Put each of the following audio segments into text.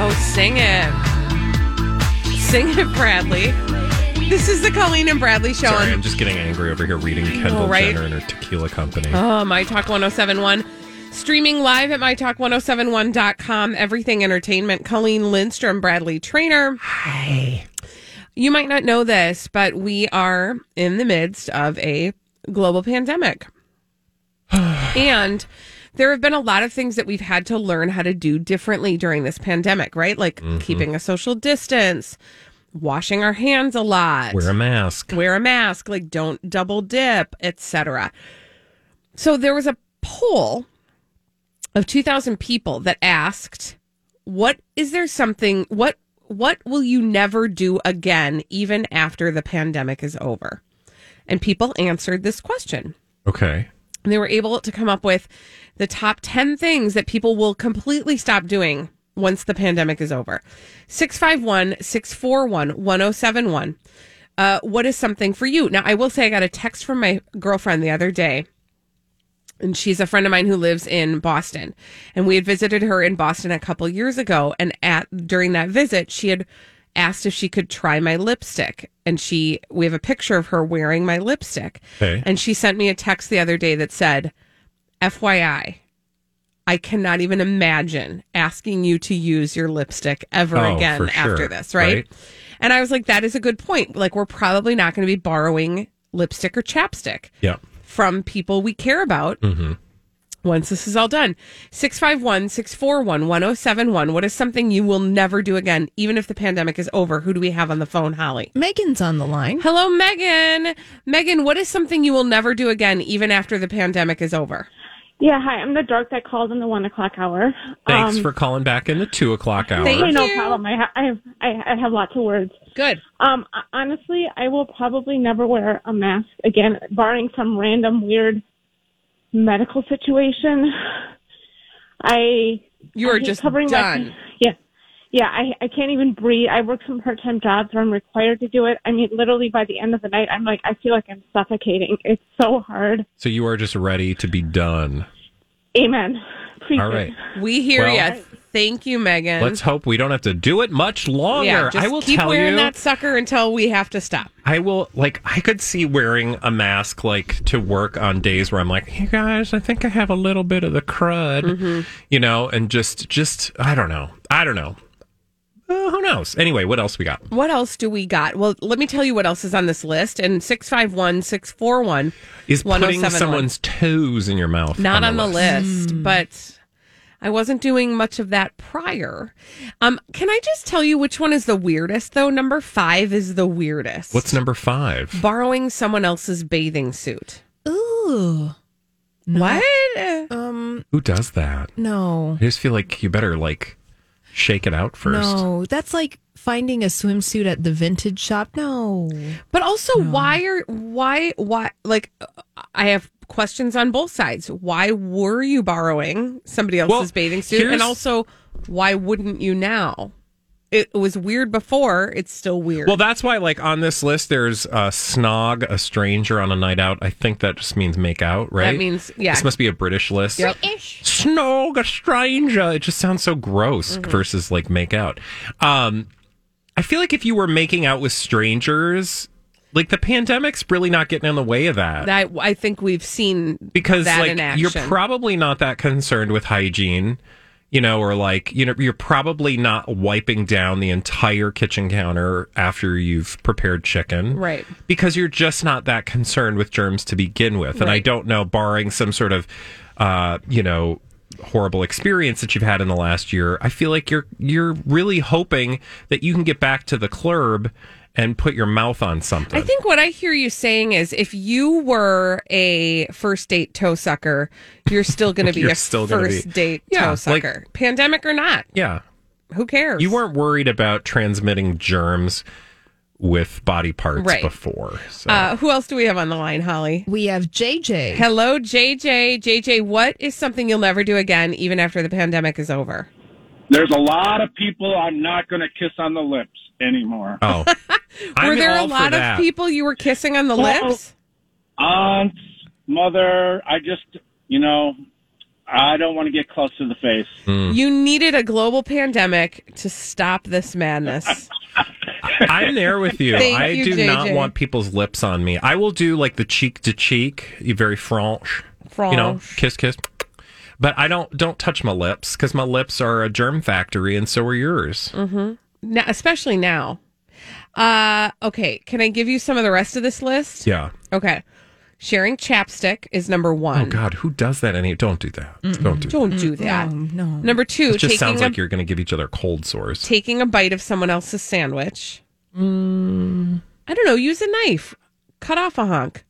Oh, sing it. Sing it, Bradley. This is the Colleen and Bradley show. Sorry, on- I'm just getting angry over here reading Kendall right? Jenner and her tequila company. Oh, My Talk 1071. Streaming live at MyTalk1071.com. Everything Entertainment. Colleen Lindstrom, Bradley Traynor. Hi. You might not know this, but we are in the midst of a global pandemic. and there have been a lot of things that we've had to learn how to do differently during this pandemic, right? Like mm-hmm. keeping a social distance, washing our hands a lot Wear a mask. wear a mask, like don't double dip, etc. So there was a poll of 2000 people that asked, what is there something what what will you never do again even after the pandemic is over? And people answered this question. Okay. And they were able to come up with the top 10 things that people will completely stop doing once the pandemic is over. 651 641 1071. Uh, What is something for you? Now, I will say I got a text from my girlfriend the other day, and she's a friend of mine who lives in Boston. And we had visited her in Boston a couple years ago. And at during that visit, she had asked if she could try my lipstick. And she, we have a picture of her wearing my lipstick. Okay. And she sent me a text the other day that said, FYI, I cannot even imagine asking you to use your lipstick ever Oh, again for after this, right? right? And I was like, that is a good point. Like, we're probably not going to be borrowing lipstick or chapstick Yeah. from people we care about Mm-hmm. Once this is all done. 651 641 1071. What is something you will never do again, even if the pandemic is over? Who do we have on the phone, Holly? Megan's on the line. Hello, Megan. Megan, what is something you will never do again, even after the pandemic is over? Yeah, hi. I'm the dork that called in the one o'clock hour. Thanks Um, for calling back in the two o'clock hour. Thank hey, no problem. I, ha- I have I, I have lots of words. Good. Um, honestly, I will probably never wear a mask again, barring some random weird medical situation. I You are just covering my- done. yeah, yeah. I I can't even breathe. I work some part time jobs where I'm required to do it. I mean, literally by the end of the night, I'm like, I feel like I'm suffocating. It's so hard. So you are just ready to be done. Amen. Preach All it. We hear Well- you. Thank you, Megan. Let's hope we don't have to do it much longer. yeah, just I will keep tell wearing you. that sucker until we have to stop. I will like I could see wearing a mask like to work on days where I'm like, hey guys, I think I have a little bit of the crud, Mm-hmm. you know, and just just I don't know, I don't know. Uh, who knows? Anyway, what else we got? What else do we got? Well, let me tell you what else is on this list. And 651 641 Is putting someone's toes in your mouth? Not on the list, but I wasn't doing much of that prior. Um, can I just tell you which one is the weirdest, though? Number five is the weirdest. What's number five? borrowing someone else's bathing suit? Ooh. What? Um, Who does that? no. I just feel like you better like shake it out first. No, that's like finding a swimsuit at the vintage shop. No. But also, why are why why like uh, I have questions on both sides. Why were you borrowing somebody else's Well, bathing suit, and also why wouldn't you now? It was weird before. It's still weird. Well, that's why, like on this list, there's uh, snog, a stranger on a night out. I think that just means make out, right? That means- yeah. This must be a British list. Yep. Snog, a stranger. It just sounds so gross Mm-hmm. versus like make out. Um, I feel like if you were making out with strangers, like the pandemic's really not getting in the way of that. that I think we've seen because that like in you're probably not that concerned with hygiene You know, or like, you know, you're probably not wiping down the entire kitchen counter after you've prepared chicken. Right. Because you're just not that concerned with germs to begin with. And I don't know, barring some sort of, uh, you know, horrible experience that you've had in the last year, I feel like you're you're really hoping that you can get back to the club and put your mouth on something. I think what I hear you saying is if you were a first date toe sucker, you're still going to be You're a still gonna first be- date Yeah, toe like- sucker. Pandemic or not. yeah. Who cares? You weren't worried about transmitting germs with body parts Right. before. So. Uh, who else do we have on the line, Holly? We have JJ. Hello, JJ. JJ, what is something you'll never do again, even after the pandemic is over? There's a lot of people I'm not going to kiss on the lips anymore. oh, were I'm there a lot of people you were kissing on the Well, lips? Aunts, mother, I just, you know, I don't want to get close to the face. Mm. You needed a global pandemic to stop this madness. I'm there with you. Thank I you, do not want people's lips on me. I will do like the cheek to cheek, you very franche, you know, kiss kiss. But I don't don't touch my lips because my lips are a germ factory, and so are yours. Now, especially now. Uh, okay, can I give you some of the rest of this list? Yeah. Okay. Sharing chapstick is number Oh one. God, who does that? Any? Don't do that. Don't do. Don't do that. No, no. Number two, It just taking sounds a, like you're going to give each other cold sores. taking a bite of someone else's sandwich. I don't know. Use a knife. Cut off a hunk.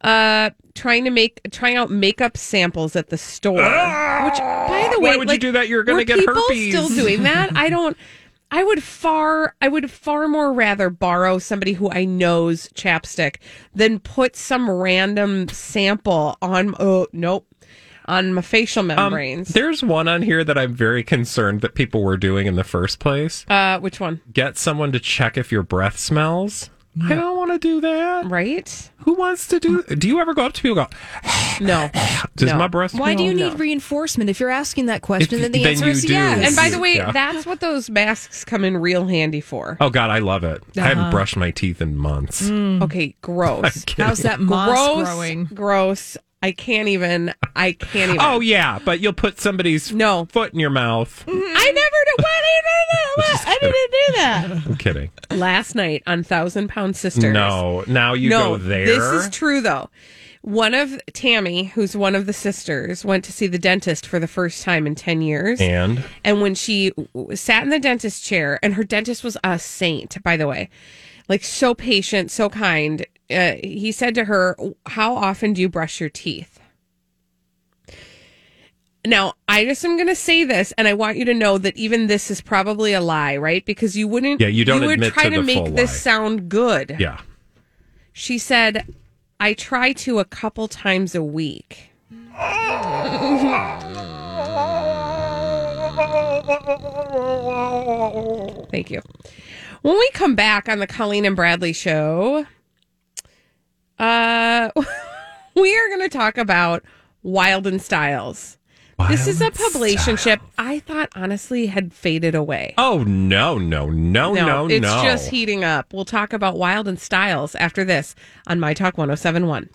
Uh, trying to make trying out makeup samples at the store. which, by the way, Why would you do that? You're gonna get people herpes. Still doing that? I don't. I would far, I would far more rather borrow somebody who I know's chapstick than put some random sample on. Oh nope, on my facial Um, membranes. there's one on here that I'm very concerned that people were doing in the first place. uh, which one? Get someone to check if your breath smells. I don't want to do that. Right? Who wants to do? Do you ever go up to people? and Go, No. does No. my breast? Why do you need no. reinforcent? If you're asking that question, If- then the then answer you is do. yes. And by the way, Yeah. that's what those masks come in real handy for. Oh God, I love it. I Uh-huh. haven't brushed my teeth in months. Mm. Okay, gross. How's that moss gross. growing? Gross. I can't even. I can't even. Oh yeah, but you'll put somebody's No. foot in your mouth. Mm-hmm. I never did. Did I do that? I didn't do that. I'm kidding. Last night on Thousand Pound Sisters. No, now you no, go there. This is true though. One of Tammy, who's one of the sisters, went to see the dentist for the first time in 10 years. And And when she w- sat in the dentist chair, and her dentist was a saint, by the way, like so patient, so kind, uh, he said to her, How often do you brush your teeth? Now, I just am going to say this, and I want you to know that even this is probably a lie, right? Because you wouldn't, Yeah, you don't You would try to to, make this lie. sound good. yeah, She said, I try to a couple times a week. Thank you. When we come back on the Colleen and Bradley show, uh, we are going to talk about Wilde and Styles. this is a Wild publicationship I thought honestly had faded away. Oh no, no, no, no, no, it's no. just heating up. We'll talk about Wilde and Styles after this on My Talk 1071.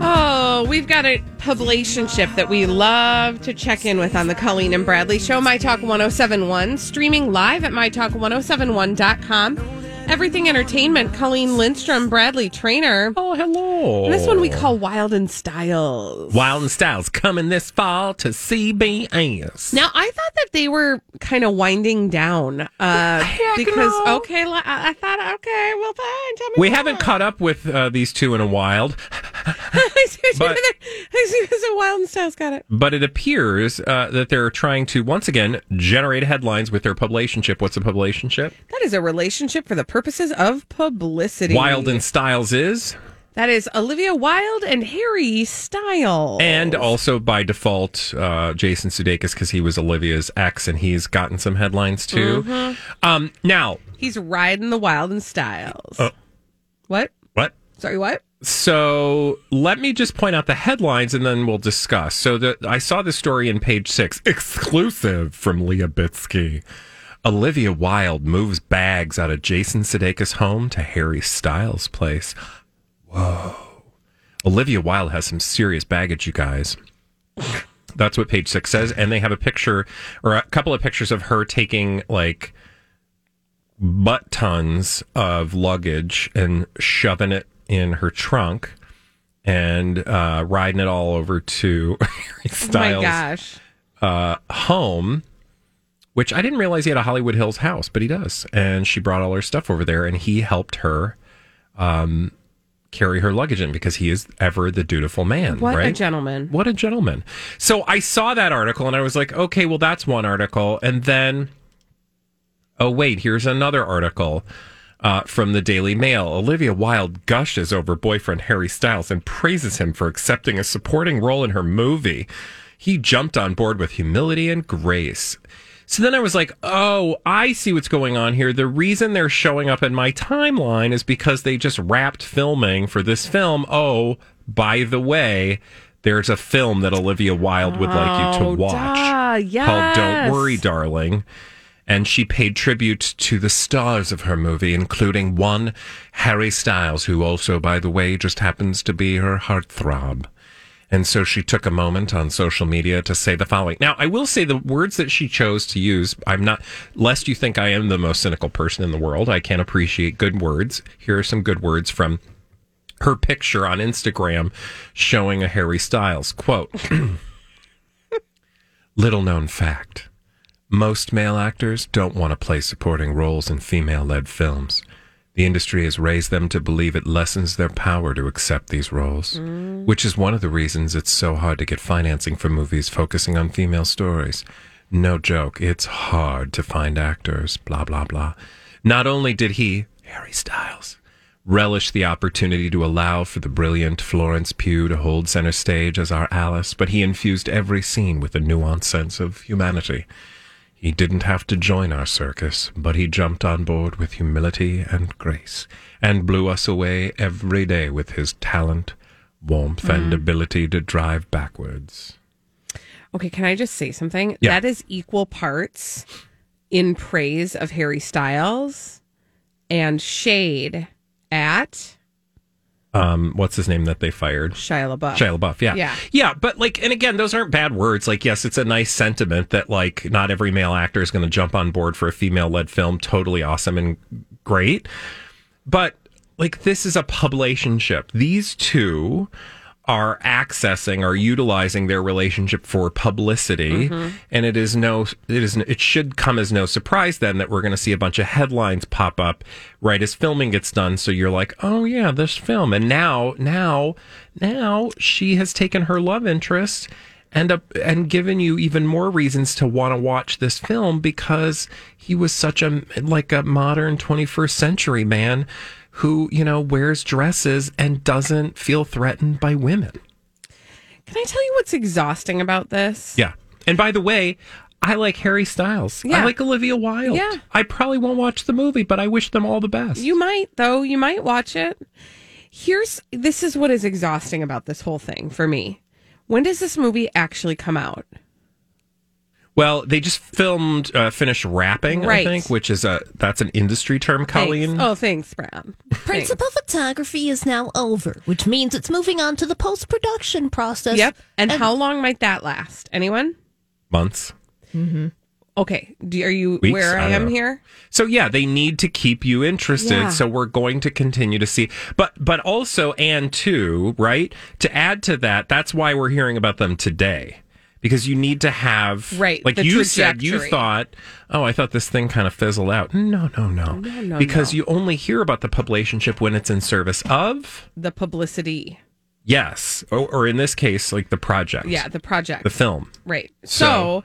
Oh, we've got a publicationship that we love to check in with on the Colleen and Bradley Show, My Talk 1071, streaming live at MyTalk1071.com. Everything Entertainment, Colleen Lindstrom, Bradley Traynor. Oh, hello. And this one we call Wilde and Styles. Wilde and Styles coming this fall to CBS. Now, I thought that they were kind of winding down uh, because, no. okay, I I thought, okay, well, fine. Tell me we more. haven't caught up with uh, these two in a while, But- Wilde and Styles got it. but it appears uh, that they're trying to once again generate headlines with their publicationship. What's a publicationship? That is a relationship for the purposes of publicity. Wilde and Styles is, That is Olivia Wilde and Harry Styles. and also by default, uh, Jason Sudeikis because he was Olivia's ex, and he's gotten some headlines too. Mm-hmm. Um, now, he's riding the Wilde and Styles. Uh. what? what? Sorry, what? So let me just point out the headlines and then we'll discuss. So the, I saw this story in page six, exclusive from Leah Bitsky. Olivia Wilde moves bags out of Jason Sudeikis' home to Harry Styles' place. Whoa. Olivia Wilde has some serious baggage, you guys. That's what page six says. And they have a picture or a couple of pictures of her taking like butt tons of luggage and shoving it in her trunk and uh, riding it all over to Harry Oh my Styles' gosh. uh, home, which I didn't realize he had a Hollywood Hills house, but he does. And she brought all her stuff over there, and he helped her um, carry her luggage in because he is ever the dutiful man. What a gentleman. What a gentleman. So I saw that article and I was like, okay, well, that's one article. And then, oh, wait, here's another article uh, from the Daily Mail. Olivia Wilde gushes over boyfriend Harry Styles and praises him for accepting a supporting role in her movie. He jumped on board with humility and grace. So then I was like, oh, I see what's going on here. The reason they're showing up in my timeline is because they just wrapped filming for this film. Oh, by the way, there's a film that Olivia Wilde would like you Oh, to watch duh, called Don't. Worry, Darling. And she paid tribute to the stars of her movie, including one Harry Styles, who also, by the way, just happens to be her heartthrob. And so she took a moment on social media to say the following. Now, I will say the words that she chose to use, I'm not, lest you think I am the most cynical person in the world, I can appreciate good words. Here are some good words from her picture on Instagram showing a Harry Styles. Quote Little known fact most male actors don't want to play supporting roles in female led films. The industry has raised them to believe it lessens their power to accept these roles, mm. which is one of the reasons it's so hard to get financing for movies focusing on female stories. No joke, it's hard to find actors, blah, blah, blah. Not only did he, Harry Styles, relish the opportunity to allow for the brilliant Florence Pugh to hold center stage as our Alice, but he infused every scene with a nuanced sense of humanity. He didn't have to join our circus, but he jumped on board with humility and grace and blew us away every day with his talent, warmth, and mm. ability to drive backwards. Okay, can I just say something? Yeah. That is equal parts in praise of Harry Styles and shade at Um, what's his name that they fired? Shia LaBeouf. Shia LaBeouf, yeah. Yeah. Yeah, but like, and again, those aren't bad words. Like, yes, it's a nice sentiment that like not every male actor is going to jump on board for a female led film. Totally awesome and great. But like, this is a publicationship. These two are accessing or utilizing their relationship for publicity. And it is no it is it should come as no surprise then that we're going to see a bunch of headlines pop up right as filming gets done. So you're like oh yeah this film. And now now now she has taken her love interest and uh, and given you even more reasons to want to watch this film because he was such a like a modern 21st century man who you know wears dresses and doesn't feel threatened by women. Can I tell you what's exhausting about this? Yeah. And by the way, I like Harry Styles. Yeah. I like Olivia Wilde. Yeah. I probably won't watch the movie, but I wish them all the best. You might, though. You might watch it. Here's this is what is exhausting about this whole thing for me. When does this movie actually come out? Well, they just filmed, uh, finished wrapping, I Right. think, which is a that's an industry term, Colleen. Thanks. Oh, thanks, Brad. Principal photography is now over, which means it's moving on to the post production process. Yep. And, how long might that last? Anyone? Months. Okay. Do, are you Weeks? where I, I am know. here? So yeah, they need to keep you interested. Yeah. So we're going to continue to see, but but also and too right to add to that. That's why we're hearing about them today because you need to have Right, Like you said, you thought, oh, I thought this thing kind of fizzled out. No, no, no, no, no because no. you only hear about the publicationship when it's in service of The publicity. yes, or, or in this case, like the project, Yeah, the project. the film. Right. So- So,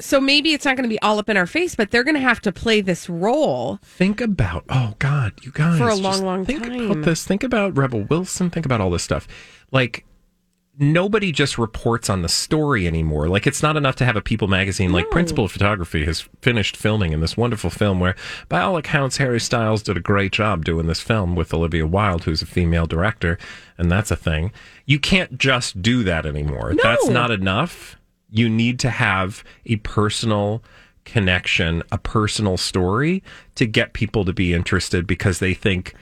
so maybe it's not going to be all up in our face, but they're going to have to play this role. Think about oh god, you guys For a long, long think time. about this. Think about Rebel Wilson. Think about all this stuff. Like nobody just reports on the story anymore. Like it's not enough to have a People magazine. Like Principal of Photography has finished filming in this wonderful film where, by all accounts, Harry Styles did a great job doing this film with Olivia Wilde, who's a female director, and that's a thing. You can't just do that anymore. That's not enough. You need to have a personal connection, a personal story to get people to be interested because they think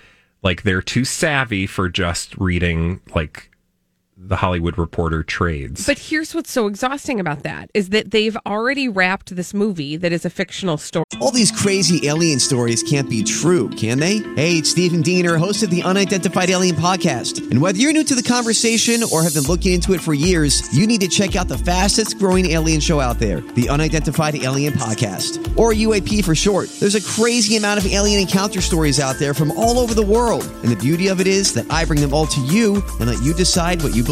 like they're too savvy for just reading like the Hollywood Reporter trades. But here's what's so exhausting about that is that they've already wrapped this movie that is a fictional story. All these crazy alien stories can't be true, can they? Hey, it's Stephen Diener, host of the Unidentified Alien Podcast. And whether you're new to the conversation or have been looking into it for years, you need to check out the fastest growing alien show out there, the Unidentified Alien Podcast, or UAP for short. There's a crazy amount of alien encounter stories out there from all over the world. And the beauty of it is that I bring them all to you and let you decide what you believe.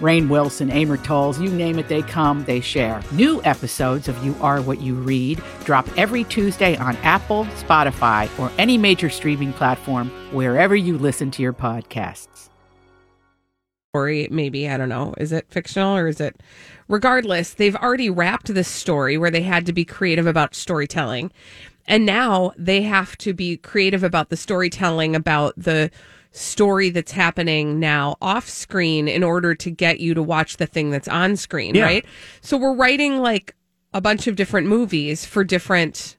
Rainn Wilson, Amor Towles, you name it, they come, they share. New episodes of You Are What You Read drop every Tuesday on Apple, Spotify, or any major streaming platform wherever you listen to your podcasts. story maybe i don't know is it fictional or is it regardless they've already wrapped this story where they had to be creative about storytelling and now they have to be creative about the storytelling about the story that's happening now off screen in order to get you to watch the thing that's on screen Yeah. right so we're writing like a bunch of different movies for different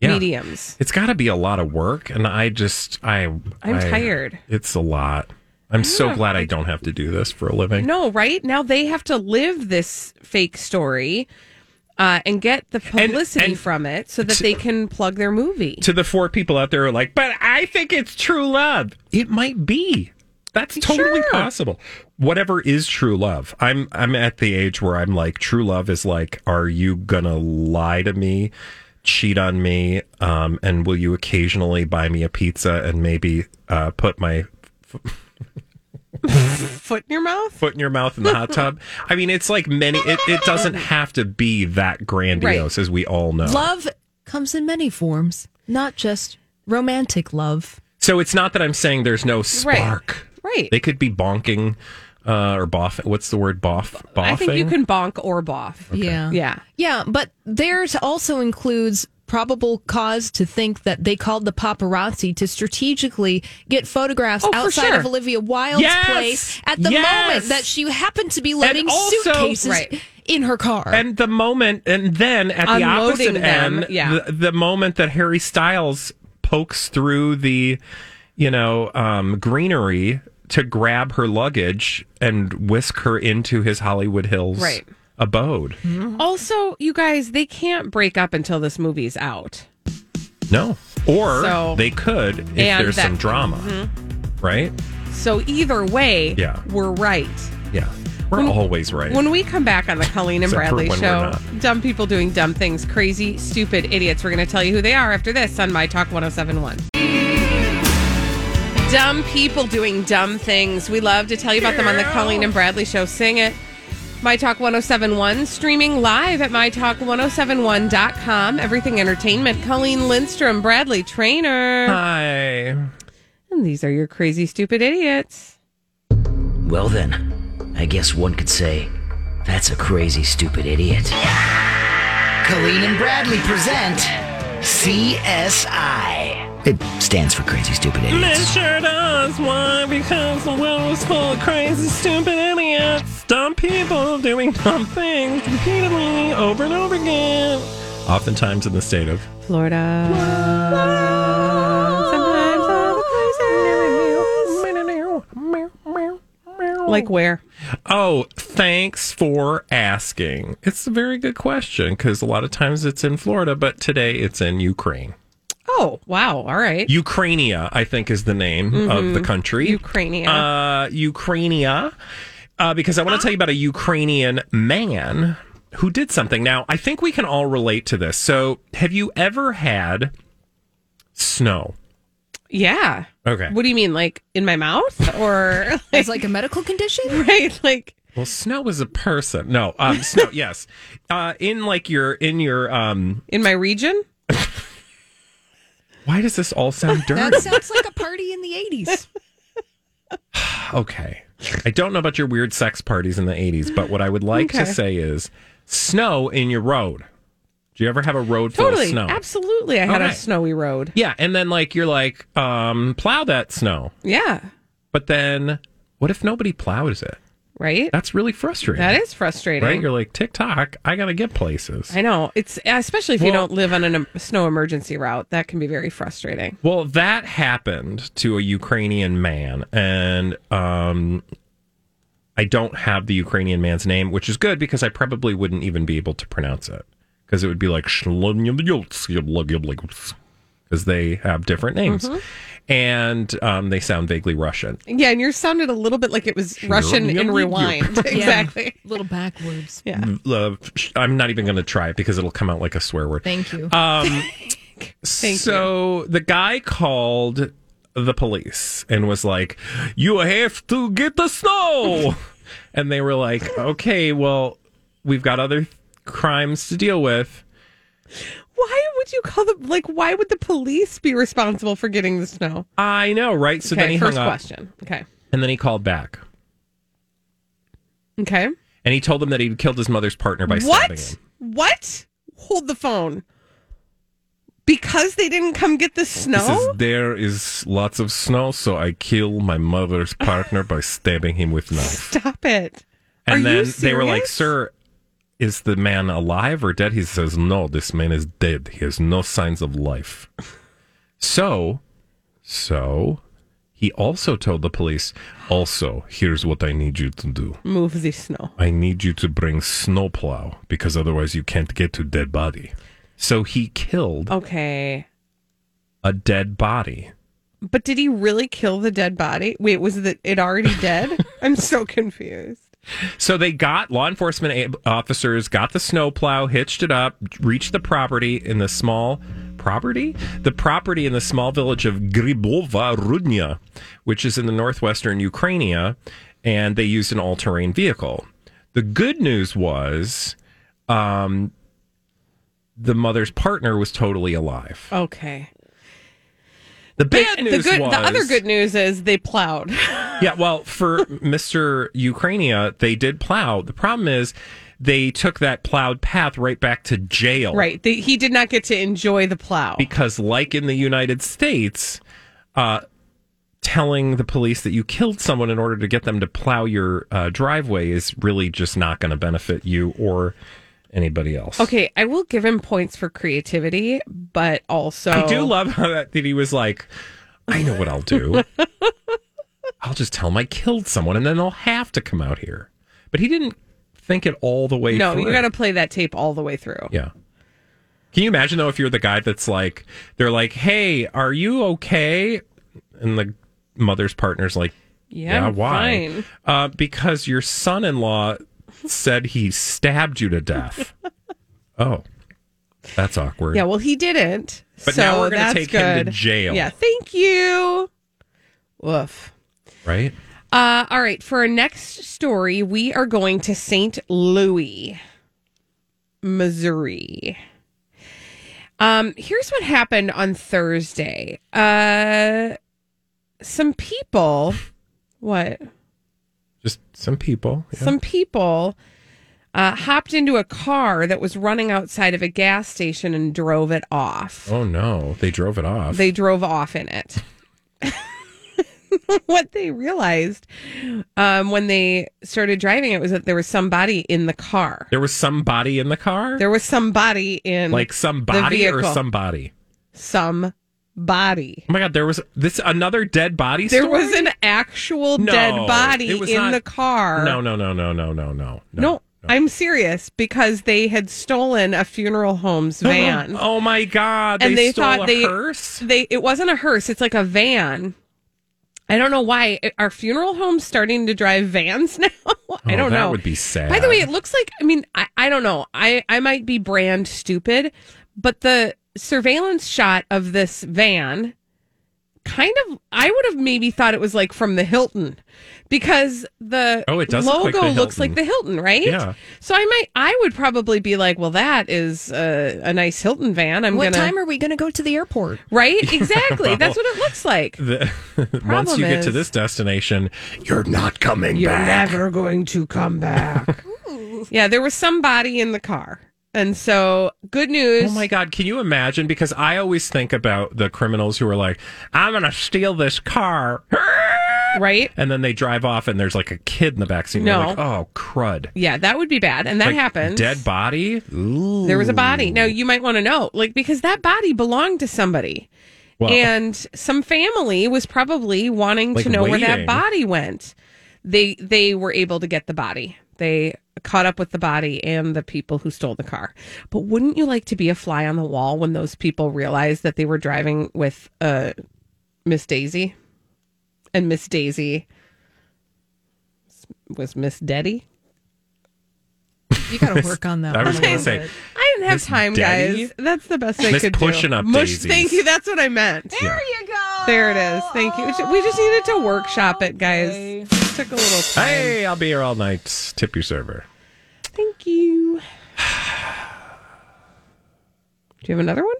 Yeah. mediums It's got to be a lot of work, and I just I I'm I- tired. It's a lot. I'm so glad I don't have to do this for a living. No, right? Now they have to live this fake story uh, and get the publicity and- from it so that they can plug their movie. To the four people out there who are like, but I think it's true love. It might be. That's totally Sure. possible. Whatever is true love. I'm I'm at the age where I'm like, true love is like, are you gonna lie to me, cheat on me, um, and will you occasionally buy me a pizza and maybe uh, put my Foot in your mouth? foot in your mouth in the hot tub? I mean, it's like many. It, it doesn't have to be that grandiose, as we all know. Love comes in many forms, not just romantic love. So it's not that I'm saying there's no spark. Right. They could be bonking uh, or boff. What's the word? Boff. Boffing. I think you can bonk or boff. Yeah. Yeah. Yeah, but theirs also includes probable cause to think that they called the paparazzi to strategically get photographs Oh, outside sure. of Olivia Wilde's Yes! place at the Yes! moment that she happened to be loading also- suitcases Right. in her car. And the moment, and then at the Unloading opposite them, end, yeah. the, the moment that Harry Styles pokes through the, you know, um, greenery to grab her luggage and whisk her into his Hollywood Hills Right. Abode. Mm-hmm. Also, you guys, they can't break up until this movie's out. No. Or So- they could if And there's that- some drama. Mm-hmm. Right? So either way, Yeah. we're right. Yeah. We're always right. When we come back on the Colleen and Except for Bradley when we're show, not. dumb people doing dumb things, crazy, stupid idiots. We're going to tell you who they are after this on My Talk 1071. Dumb people doing dumb things. We love to tell you about them on the Colleen and Bradley show. Sing it. My Talk 1071, streaming live at MyTalk1071.com. Everything Entertainment. Colleen Lindstrom, Bradley Traynor. Hi. And these are your crazy, stupid idiots. Well, then, I guess one could say that's a crazy, stupid idiot. Colleen and Bradley present CSI. It stands for Crazy Stupid Idiots. It sure does. Why? Because the world is full of crazy, stupid idiots. Dumb people doing dumb things repeatedly over and over again. Oftentimes in the state of Florida. Sometimes all the places. Like where? Oh, thanks for asking. It's a very good question because a lot of times it's in Florida, but today it's in Ukraine. Oh, wow. All right. Ukrainia, I think, is the name of the country. Ukrainia. Uh, Ukrainia. Uh, because I want to tell you about a Ukrainian man who did something. Now, I think we can all relate to this. So, have you ever had snow? yeah. Okay. What do you mean? Like in my mouth? Or As like a medical condition? right? Like Well, snow is a person. No, um, snow. yes, uh, in like your in your um. in my region? Why does this all sound dirty? That sounds like a party in the 80s. Okay. I don't know about your weird sex parties in the 80s, but what I would like to say is snow in your road. Do you ever have a road full Totally. of snow? Absolutely. I had a snowy road. Yeah, and then like you're like, um, plow that snow. Yeah. But then what if nobody plows it? Right? That's really frustrating. That is frustrating. Right? You're like, TikTok, I gotta get places. I know. It's especially if you don't live on a snow emergency route, that can be very frustrating. Well, that happened to a Ukrainian man, and um, I don't have the Ukrainian man's name, which is good because I probably wouldn't even be able to pronounce it because it would be like because they have different names, and um, they sound vaguely Russian. Yeah, and yours sounded a little bit like it was Russian in rewind. exactly. A little backwards. Yeah. Uh, I'm not even going to try it because it'll come out like a swear word. Thank you. Um, Thank so the guy called the police and was like, "You have to get the snow," and they were like, "Okay, well, we've got other crimes to deal with." Why would you call the like? Why would the police be responsible for getting the snow? I know, right? So okay, then he first hung up, question. Okay. and then he called back, Okay. and he told them that he'd killed his mother's partner by stabbing What? him. What? Hold the phone. Because they didn't come get the He snow? says there is lots of snow, so I kill my mother's partner by stabbing him with knife. Stop it. And Are then they were like, "Sir, is the man alive or dead?" He says, "No, this man is dead. He has no signs of life." So, so he also told the police, "Also, here's what I need you to do. Move the snow. I need you to bring snowplow because otherwise you can't get to dead body." So he killed Okay. a dead body. But did he really kill the dead body? Wait, was it it already dead? I'm so confused. So they got law enforcement officers got the snowplow, hitched it up, reached the property in the small property, the property in the small village of Gribova Rudnya, which is in the northwestern Ukraine, and they used an all-terrain vehicle. The good news was, um, the mother's partner was totally alive. Okay. The bad the news good was the other good news is they plowed. yeah, well, for Mr. Ukrainia, they did plow. The problem is they took that plowed path right back to jail. right. They, he did not get to enjoy the plow. Because, like in the United States, uh, telling the police that you killed someone in order to get them to plow your uh, driveway is really just not going to benefit you or anybody else. Okay, I will give him points for creativity, but also I do love how that, that he was like, I know what I'll do. I'll just tell him I killed someone and then they'll have to come out here. But he didn't think it all the way through. No, through. you got to play that tape all the way through. Yeah. Can you imagine though if you're the guy that's like, they're like, hey, are you okay? And the mother's partner's like, Yeah, I'm why? fine. Uh, because your son in law said he stabbed you to death. oh, that's awkward. Yeah, well, he didn't. But so now we're gonna that's take him to jail. Yeah, thank you. Woof. Right? Uh, all right, for our next story, we are going to St. Louis, Missouri. Um, here's what happened on Thursday. Uh, some people, what? Just some people. yeah. Some people uh, hopped into a car that was running outside of a gas station and drove it off. Oh no, they drove it off. They drove off in it. what they realized um, when they started driving it was that there was somebody in the car. there was somebody in the car? There was somebody in like somebody or somebody? somebody? Somebody. Oh my god, there was this another dead body There story? was an actual No, dead body in not- the car. No, no, no, no, no, no, no. No, I'm serious because they had stolen a funeral home's uh-huh. van. oh my god, and they, they, stole thought a they hearse? they it wasn't a hearse it's like a van i don't know why are funeral homes starting to drive vans now i Oh, don't that know That would be sad. by the way it looks like i mean I, I don't know i i might be brand stupid but the surveillance shot of this van kind of i would have maybe thought it was like from the hilton because the Oh, it does look logo like the looks like the hilton right Yeah. so i might i would probably be like well that is a, a nice hilton van i'm what gonna time are we going to go to the airport? Right? Exactly. That's what it looks like. The, once Problem you get to this destination, you're not coming You're back. never going to come back. yeah, there was somebody in the car. And so, good news. Oh my God, can you imagine? Because I always think about the criminals who are like, I'm going to steal this car. Right? And then they drive off and there's like a kid in the backseat. No. Like, oh, crud. Yeah, that would be bad. And that Like, happened. Dead body? Ooh. There was a body. Now, you might want to know, like, because that body belonged to somebody. Well- and some family was probably wanting Like to know where that body went. They they were able to get the body. They caught up with the body and the people who stole the car. But wouldn't you like to be a fly on the wall when those people realized that they were driving with uh, Miss Daisy, and Miss Daisy was Miss Deddy? You got to work on that. I was going to say. I didn't have Miss time, Deddy? guys. That's the best I Miss could Pushing do. Up Mush- Daisies. Thank you. That's what I meant. Yeah. you go. There it is. Thank you. We just needed to workshop it, guys. Took a little time. hey, I'll be here all night. Tip your server. Thank you. Do you have another one?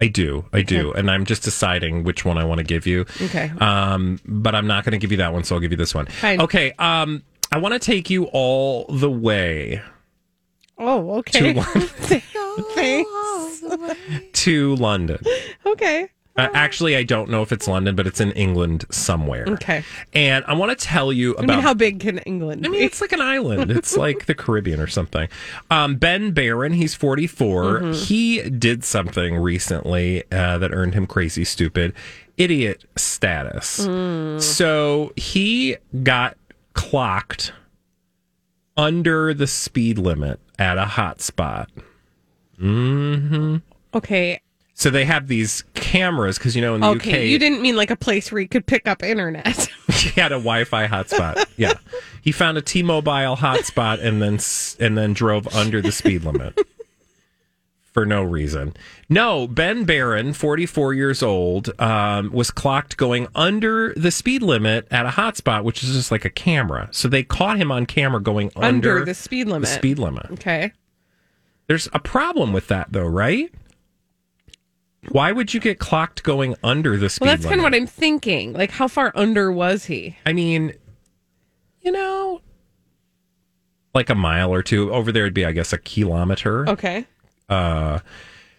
I do. I do. And I'm just deciding which one I want to give you. Okay. Um, but I'm not going to give you that one, so I'll give you this one. Fine. Okay. Um, I want to take you all the way Oh, okay. to, Thanks. to London. Okay. Uh, actually, I don't know if it's London, but it's in England somewhere. Okay. And I want to tell you I about mean, how big can England I mean, be? it's like an island. It's like the Caribbean or something. Um, ben Barron, he's 44. Mm-hmm. He did something recently uh, that earned him crazy stupid idiot status. Mm. So he got clocked under the speed limit at a hot spot. Okay. So they have these cameras because you know in the Okay. UK You didn't mean like a place where you could pick up internet. he had a Wi-Fi hotspot. Yeah, he found a T-Mobile hotspot and then and then drove under the speed limit for no reason. No, Ben Barron, 44 years old, um, was clocked going under the speed limit at a hotspot, which is just like a camera. So they caught him on camera going under, Under the speed limit. The speed limit. okay. There's a problem with that, though, right? Why would you get clocked going under the speed Well, that's kind of what I'm thinking. Like, how far under was he? I mean, you know, like a mile or two. Over there, it'd be, I guess, a kilometer. Okay. Uh,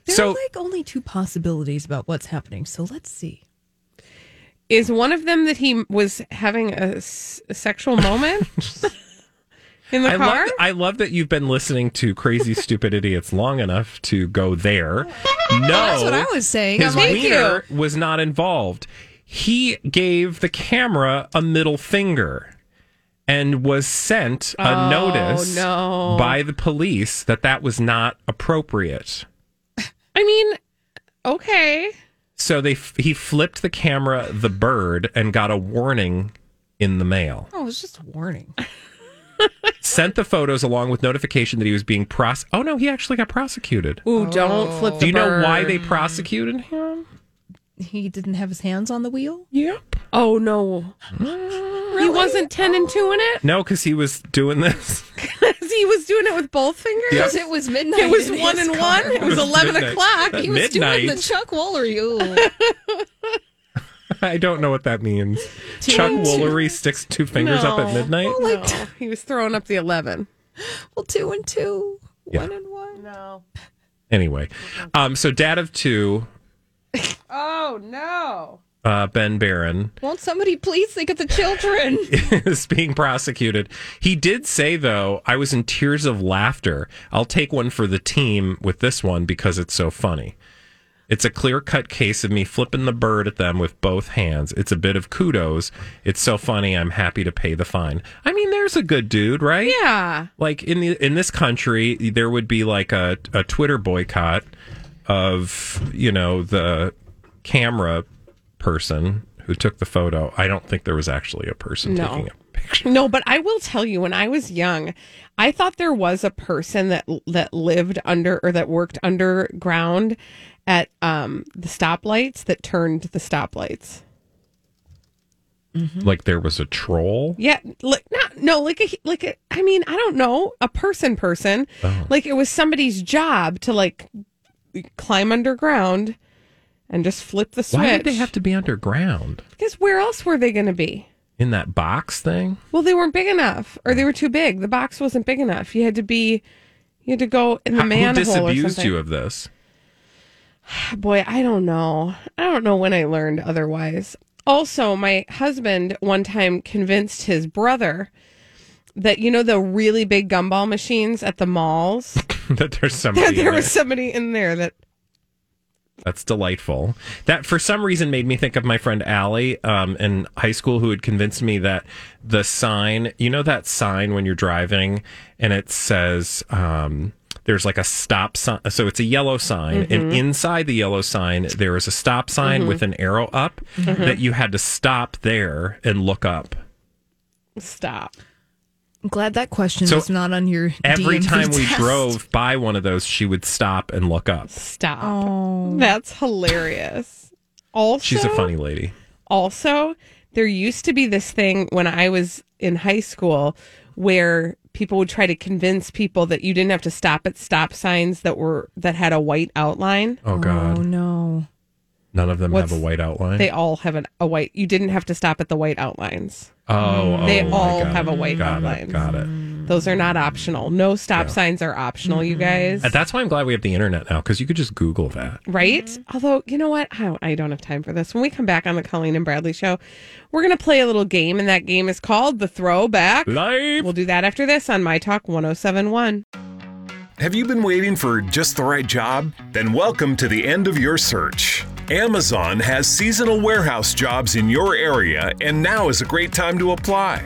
There so are like only two possibilities about what's happening. So let's see. Is one of them that he was having a, s- a sexual moment in the I car? love, I love that you've been listening to Crazy Stupid Idiots long enough to go there. Oh, no, That's what I was saying. his like, wiener was not involved. He gave the camera a middle finger and was sent a Oh, notice no. by the police that that was not appropriate. I mean, okay. So they f- he flipped the camera the bird and got a warning in the mail. oh, it's just a warning. Sent the photos along with notification that he was being pros. Oh no, he actually got prosecuted. Ooh, don't flip the Do you know why they prosecuted him? He didn't have his hands on the wheel. Yep. Oh, no. really? He wasn't 10 and 2 in it? No, because he was doing this. he was doing it with both fingers? Yep. It was midnight. It was in one his and car. one. It was was 11 midnight. o'clock. At He was doing the Chuck Woolery. Ooh. I don't know what that means. Chuck two. Woolery sticks two fingers up at No. midnight. No, he was throwing up the 11. well, two and two. Yeah. One and one. No. Anyway, um, so dad of two, Oh, no. uh, Ben Barron, Won't somebody please think of the children? is being prosecuted. He did say, though, I was in tears of laughter. I'll take one for the team with this one because it's so funny. It's a clear cut case of me flipping the bird at them with both hands. It's a bit of kudos. It's so funny. I'm happy to pay the fine. I mean, there's a good dude, right? Yeah. Like in the in this country, there would be like a, a Twitter boycott of you know the camera person who took the photo. I don't think there was actually a person No. taking a picture. No, but I will tell you, when I was young, I thought there was a person that that lived under or that worked underground at um, the stoplights that turned the stoplights. Like there was a troll. Yeah, like not no, like a like a. I mean, I don't know, a person, person. Oh. Like it was somebody's job to like climb underground and just flip the switch. Why did they have to be underground Because where else were they going to be? in that box thing? Well, they weren't big enough, or they were too big. The box wasn't big enough. You had to be, You had to go in the How- Who manhole or disabused something. you of this? Boy, I don't know. I don't know when I learned otherwise. Also, my husband one time convinced his brother that you know the really big gumball machines at the malls. that there's somebody. that there was somebody in there that That's delightful. That for some reason made me think of my friend Allie um, in high school who had convinced me that the sign, you know, that sign when you're driving and it says, um, there's like a stop sign. So it's a yellow sign, and Mm-hmm. inside the yellow sign, there is a stop sign with an arrow up Mm-hmm. that you had to stop there and look up. stop. I'm glad that question So is not on your Every DMV time we test. drove by one of those, she would stop and look up. Stop. Oh. That's hilarious. Also, She's a funny lady. also there used to be this thing when i was in high school where people would try to convince people that you didn't have to stop at stop signs that were that had a white outline Oh, oh God. Oh no. None of them What's- have a white outline. they all have an, a white you didn't have to stop at the white outlines oh, They oh, all have a white got outline. It, got it. Those are not optional no stop signs are optional you mm-hmm. guys And that's why I'm glad we have the internet now because you could just Google that. right? Mm-hmm. Although, you know what? I, I don't have time for this. When we come back on the Colleen and Bradley show, we're going to play a little game, and that game is called The Throwback. Live. We'll do that after this on My Talk 1071. Have you been waiting for just the right job? Then welcome to the end of your search. Amazon has seasonal warehouse jobs in your area, and now is a great time to apply.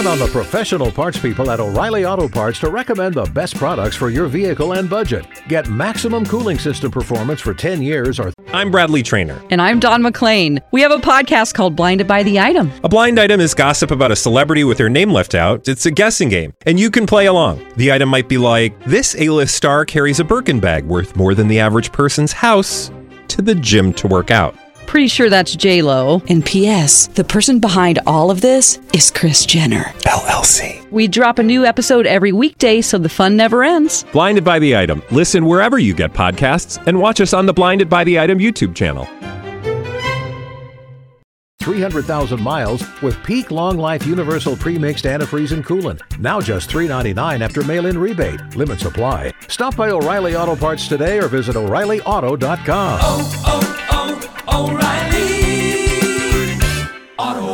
Count on the professional parts people at O'Reilly Auto Parts to recommend the best products for your vehicle and budget. Get maximum cooling system performance for 10 years or I'm Bradley Traynor. And I'm Don McClain. We have a podcast called Blinded by the Item. A blind item is gossip about a celebrity with their name left out. It's a guessing game, and you can play along. The item might be like this: A-list star carries a Birkin bag worth more than the average person's house to the gym to work out. Pretty sure that's J Lo. And P.S. The person behind all of this is Kris Jenner. LLC. We drop a new episode every weekday, so the fun never ends. Blinded by the item. Listen wherever you get podcasts, and watch us on the Blinded by the Item YouTube channel. 300,000 miles with peak long life universal pre-mixed antifreeze and coolant. Now just $3.99 after mail-in rebate. Limits apply. Stop by O'Reilly Auto Parts today or visit O'ReillyAuto.com. O'Reilly Auto